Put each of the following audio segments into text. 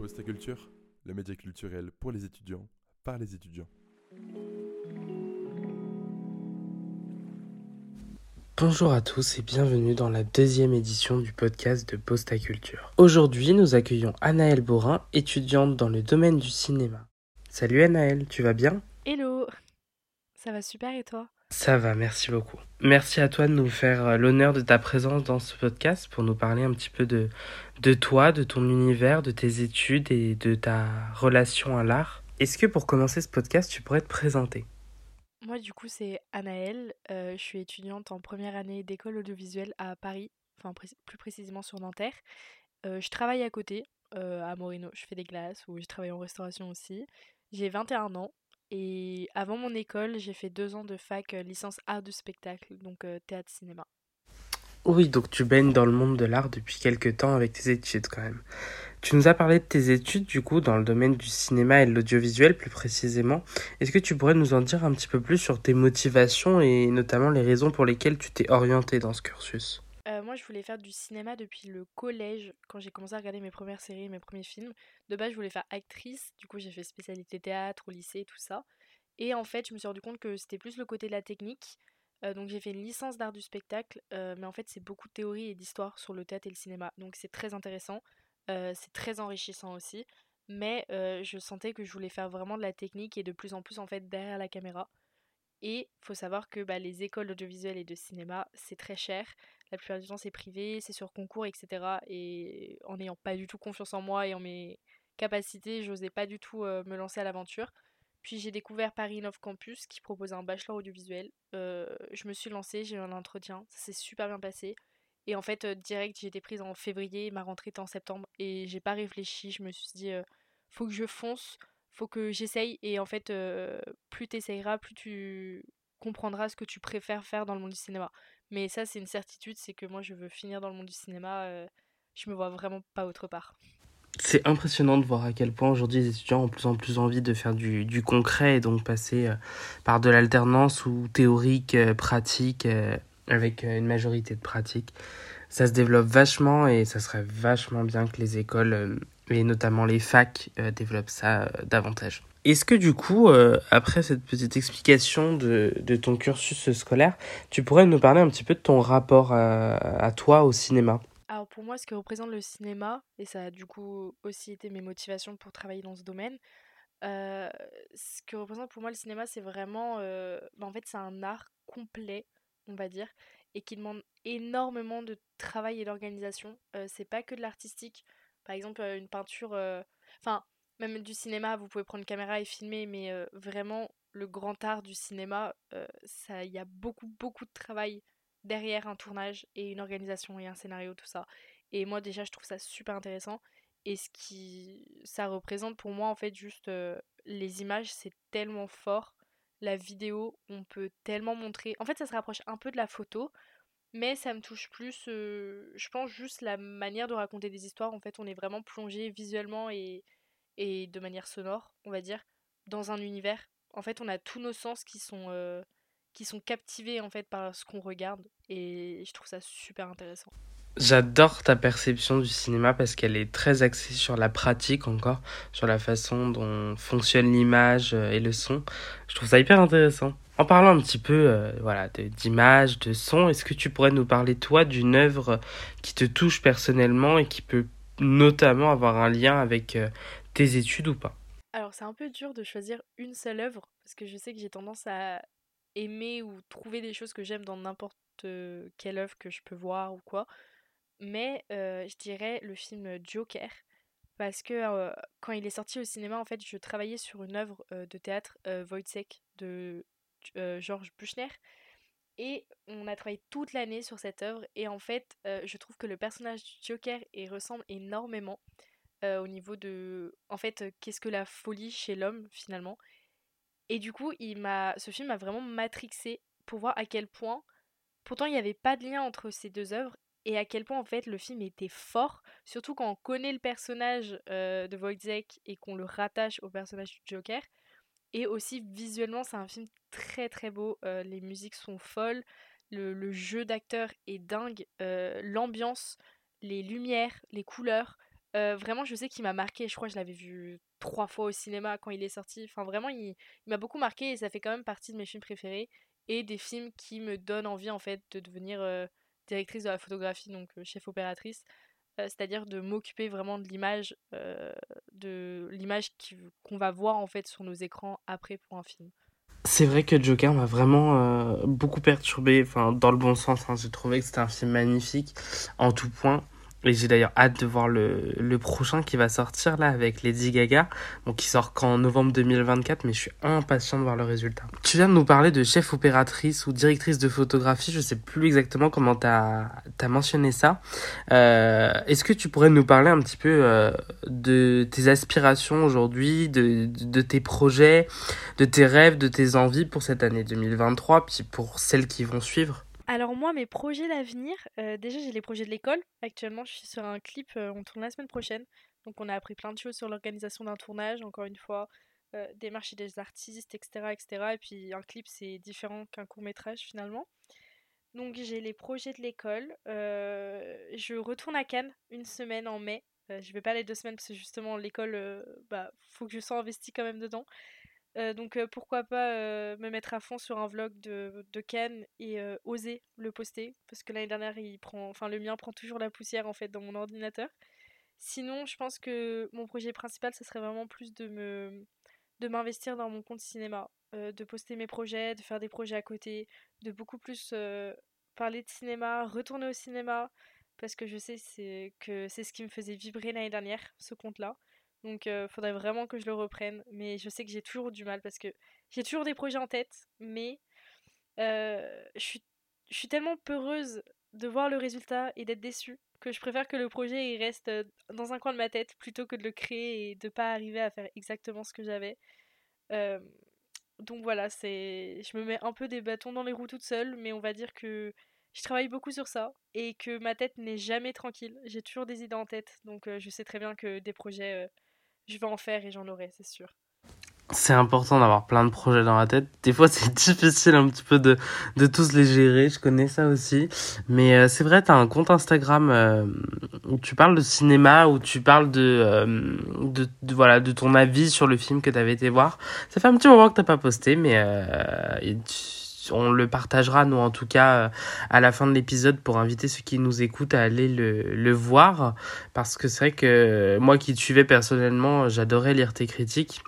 Pause ta culture, le média culturel pour les étudiants, par les étudiants. Bonjour à tous et bienvenue dans la deuxième édition du podcast de Posta Culture. Aujourd'hui, nous accueillons Anaëlle Borin, étudiante dans le domaine du cinéma. Salut Anaëlle, tu vas bien? Hello Ça va super et toi? Ça va, merci beaucoup. Merci à toi de nous faire euh, l'honneur de ta présence dans ce podcast pour nous parler un petit peu de, de toi, de ton univers, de tes études et de ta relation à l'art. Est-ce que pour commencer ce podcast, tu pourrais te présenter? Moi du coup c'est Anaëlle, euh, je suis étudiante en première année d'école audiovisuelle à Paris, enfin plus précisément sur Nanterre. Euh, je travaille à côté, à Morino, je fais des glaces ou je travaille en restauration aussi. J'ai 21 ans et avant mon école j'ai fait deux ans de fac euh, licence art du spectacle, donc euh, théâtre cinéma. Oui, donc tu baignes dans le monde de l'art depuis quelques temps avec tes études quand même. Tu nous as parlé de tes études du coup dans le domaine du cinéma et de l'audiovisuel plus précisément. Est-ce que tu pourrais nous en dire un petit peu plus sur tes motivations et notamment les raisons pour lesquelles tu t'es orienté dans ce cursus? Euh, moi, je voulais faire du cinéma depuis le collège, quand j'ai commencé à regarder mes premières séries, mes premiers films. De base, je voulais faire actrice, du coup, j'ai fait spécialité théâtre au lycée, tout ça. Et en fait, je me suis rendu compte que c'était plus le côté de la technique. Euh, donc, j'ai fait une licence d'art du spectacle, euh, mais en fait, c'est beaucoup de théorie et d'histoire sur le théâtre et le cinéma. Donc, c'est très intéressant, c'est très enrichissant aussi. Mais je sentais que je voulais faire vraiment de la technique et de plus en plus, en fait, derrière la caméra. Et faut savoir que bah, les écoles d'audiovisuel et de cinéma, c'est très cher. La plupart du temps, c'est privé, c'est sur concours, etc. Et en n'ayant pas du tout confiance en moi et en mes capacités, j'osais pas du tout me lancer à l'aventure. Puis j'ai découvert Paris Innov Campus qui propose un bachelor audiovisuel. Je me suis lancée, j'ai eu un entretien, ça s'est super bien passé. Et en fait, direct, j'ai été prise en février, ma rentrée était en septembre. Et j'ai pas réfléchi, je me suis dit, faut que je fonce, faut que j'essaye. Et en fait, plus t'essayeras, plus tu comprendras ce que tu préfères faire dans le monde du cinéma. Mais ça, c'est une certitude, c'est que moi, je veux finir dans le monde du cinéma. euh, je me vois vraiment pas autre part. C'est impressionnant de voir à quel point aujourd'hui les étudiants ont de plus en plus envie de faire du, concret et donc passer euh, par de l'alternance ou théorique, euh, pratique, euh, avec une majorité de pratique. Ça se développe vachement et ça serait vachement bien que les écoles et notamment les facs développent ça davantage. Est-ce que du coup, euh, après cette petite explication de, de ton cursus scolaire, tu pourrais nous parler un petit peu de ton rapport à, à toi au cinéma? Alors pour moi, ce que représente le cinéma, et ça a du coup aussi été mes motivations pour travailler dans ce domaine, euh, ce que représente pour moi le cinéma, c'est vraiment... euh, bah, en fait, c'est un art complet, on va dire, et qui demande énormément de travail et d'organisation. C'est pas que de l'artistique. Par exemple, une peinture... Enfin, même du cinéma, vous pouvez prendre une caméra et filmer, mais vraiment, le grand art du cinéma, il y a beaucoup, beaucoup de travail derrière un tournage et une organisation et un scénario, tout ça. Et moi déjà je trouve ça super intéressant. Et ce qui ça représente pour moi en fait juste les images, c'est tellement fort. La vidéo, on peut tellement montrer. En fait ça se rapproche un peu de la photo, mais ça me touche plus, je pense juste la manière de raconter des histoires. En fait on est vraiment plongé visuellement et, et de manière sonore, on va dire, dans un univers. En fait on a tous nos sens qui sont... euh, qui sont captivés en fait par ce qu'on regarde et je trouve ça super intéressant. J'adore ta perception du cinéma parce qu'elle est très axée sur la pratique encore, sur la façon dont fonctionne l'image euh, et le son. Je trouve ça hyper intéressant. En parlant un petit peu euh, voilà, de- d'image, de son, est-ce que tu pourrais nous parler toi d'une œuvre qui te touche personnellement et qui peut notamment avoir un lien avec euh, tes études ou pas? Alors c'est un peu dur de choisir une seule œuvre parce que je sais que j'ai tendance à aimer ou trouver des choses que j'aime dans n'importe quelle œuvre que je peux voir ou quoi. Mais je dirais le film Joker parce que quand il est sorti au cinéma en fait je travaillais sur une œuvre de théâtre Wojciech de Georges Buchner Et on a travaillé toute l'année sur cette œuvre. Et en fait, je trouve que le personnage du Joker y ressemble énormément euh, au niveau de. En fait, euh, qu'est-ce que la folie chez l'homme finalement. Et du coup, il m'a, ce film m'a vraiment matrixé pour voir à quel point. Pourtant, il n'y avait pas de lien entre ces deux œuvres. Et à quel point en fait le film était fort, surtout quand on connaît le personnage euh, de Wojciech et qu'on le rattache au personnage du Joker. Et aussi visuellement, c'est un film très très beau. Les musiques sont folles, le, jeu d'acteur est dingue, l'ambiance, les lumières, les couleurs. Vraiment, je sais qu'il m'a marqué. Je crois que je l'avais vu trois fois au cinéma quand il est sorti. Enfin, vraiment, il, m'a beaucoup marqué et ça fait quand même partie de mes films préférés et des films qui me donnent envie, en fait, de devenir directrice de la photographie, donc chef opératrice. C'est-à-dire de m'occuper vraiment de l'image, de l'image qu'on va voir, en fait, sur nos écrans après pour un film. C'est vrai que Joker m'a vraiment beaucoup perturbé, enfin dans le bon sens. Hein. J'ai trouvé que c'était un film magnifique en tout point. Et j'ai d'ailleurs hâte de voir le, le prochain qui va sortir là avec Lady Gaga, bon, qui sort qu'en novembre 2024, mais je suis impatient de voir le résultat. Tu viens de nous parler de chef opératrice ou directrice de photographie, je sais plus exactement comment tu as, mentionné ça. Euh, Est-ce que tu pourrais nous parler un petit peu euh, de tes aspirations aujourd'hui, de, de, de, tes projets, de tes rêves, de tes envies pour cette année 2023, puis pour celles qui vont suivre? Alors moi, mes projets d'avenir, euh, déjà j'ai les projets de l'école. Actuellement, je suis sur un clip, euh, on tourne la semaine prochaine. Donc on a appris plein de choses sur l'organisation d'un tournage, encore une fois, euh, démarcher des artistes, etc., etc. Et puis un clip, c'est différent qu'un court métrage finalement. Donc j'ai les projets de l'école. je retourne à Cannes une semaine en mai. je vais pas aller deux semaines parce que justement l'école, bah faut que je sois investie quand même dedans. Donc pourquoi pas me mettre à fond sur un vlog de, de Cannes et oser le poster parce que l'année dernière prend enfin le mien prend toujours la poussière en fait dans mon ordinateur. Sinon, je pense que mon projet principal ce serait vraiment plus de m'investir dans mon compte cinéma, de poster mes projets, de faire des projets à côté, de beaucoup plus parler de cinéma, retourner au cinéma parce que je sais que c'est ce qui me faisait vibrer l'année dernière, ce compte-là. Donc faudrait vraiment que je le reprenne. Mais je sais que j'ai toujours du mal parce que j'ai toujours des projets en tête. Mais je, suis, je suis tellement peureuse de voir le résultat et d'être déçue que je préfère que le projet il reste dans un coin de ma tête plutôt que de le créer et de pas arriver à faire exactement ce que j'avais. donc voilà, c'est je me mets un peu des bâtons dans les roues toute seule, mais on va dire que je travaille beaucoup sur ça et que ma tête n'est jamais tranquille. J'ai toujours des idées en tête, donc je sais très bien que des projets je vais en faire et j'en aurai, c'est sûr. C'est important d'avoir plein de projets dans la tête. Des fois, c'est difficile un petit peu de, de tous les gérer. Je connais ça aussi. Mais euh, c'est vrai, tu as un compte Instagram euh, où tu parles de cinéma, où tu parles de, euh, de, voilà, de ton avis sur le film que tu avais été voir. Ça fait un petit moment que t'as pas posté, mais on le partagera, nous en tout cas, euh, à la fin de l'épisode pour inviter ceux qui nous écoutent à aller le, voir. Parce que c'est vrai que moi qui te suivais personnellement, j'adorais lire tes critiques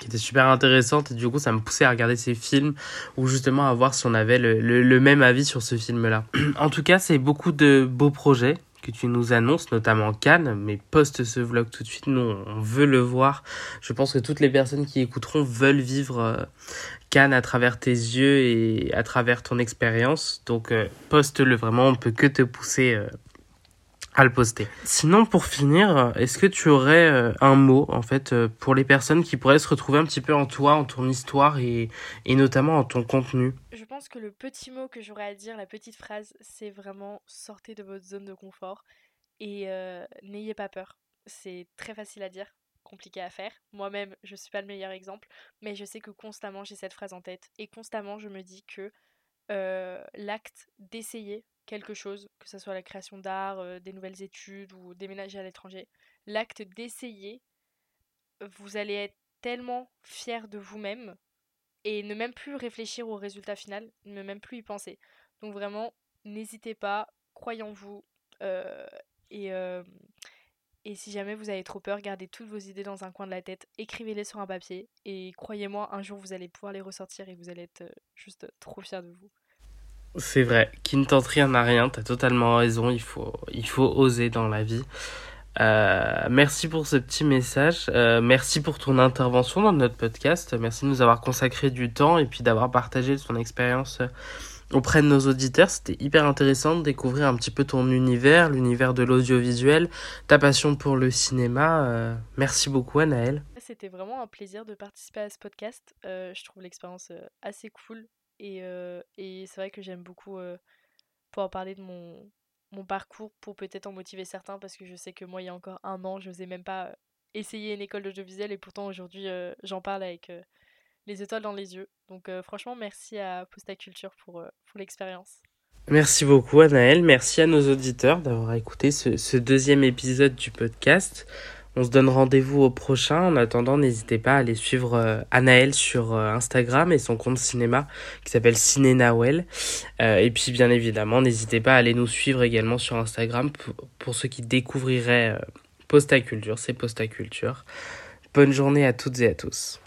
qui étaient super intéressantes et du coup ça me poussait à regarder ces films ou justement à voir si on avait le même avis sur ce film là. en tout cas c'est beaucoup de beaux projets que tu nous annonces, notamment Cannes, mais poste ce vlog tout de suite, nous on veut le voir. Je pense que toutes les personnes qui écouteront veulent vivre euh, Cannes à travers tes yeux et à travers ton expérience. Donc euh, poste-le vraiment, on peut que te pousser euh, le poster. Sinon, pour finir, est-ce que tu aurais euh, un mot, en fait, euh, pour les personnes qui pourraient se retrouver un petit peu en toi, en ton histoire et, et notamment en ton contenu? Je pense que le petit mot que j'aurais à dire, la petite phrase, c'est vraiment sortez de votre zone de confort et euh, n'ayez pas peur. C'est très facile à dire, compliqué à faire. Moi-même, je suis pas le meilleur exemple, mais je sais que constamment j'ai cette phrase en tête et constamment je me dis que l'acte d'essayer quelque chose, que ce soit la création d'art, des nouvelles études ou déménager à l'étranger, l'acte d'essayer, vous allez être tellement fier de vous-même et ne même plus réfléchir au résultat final, ne même plus y penser. Donc vraiment, n'hésitez pas, croyez en vous euh, et, et si jamais vous avez trop peur, gardez toutes vos idées dans un coin de la tête, écrivez-les sur un papier et croyez-moi, un jour vous allez pouvoir les ressortir et vous allez être juste trop fier de vous. C'est vrai, qui ne tente rien n'a rien, t'as totalement raison, il faut, il faut oser dans la vie. Euh, merci pour ce petit message, euh, merci pour ton intervention dans notre podcast, merci de nous avoir consacré du temps et puis d'avoir partagé ton expérience euh, auprès de nos auditeurs. C'était hyper intéressant de découvrir un petit peu ton univers, l'univers de l'audiovisuel, ta passion pour le cinéma. Merci beaucoup Anaëlle. C'était vraiment un plaisir de participer à ce podcast. Je trouve l'expérience assez cool et, et c'est vrai que j'aime beaucoup pouvoir parler de mon, mon parcours pour peut-être en motiver certains parce que je sais que moi il y a encore un an je n'osais même pas essayer une école d'audiovisuel et pourtant aujourd'hui j'en parle avec les étoiles dans les yeux. Donc franchement merci à Posta Culture pour, pour l'expérience. Merci beaucoup Anaël, merci à nos auditeurs d'avoir écouté ce, ce, deuxième épisode du podcast. On se donne rendez-vous au prochain. En attendant, n'hésitez pas à aller suivre euh, Anaël sur euh, Instagram et son compte cinéma qui s'appelle Ciné Nawel. Euh, et puis bien évidemment, n'hésitez pas à aller nous suivre également sur Instagram pour, ceux qui découvriraient Postaculture, c'est Postaculture. Bonne journée à toutes et à tous.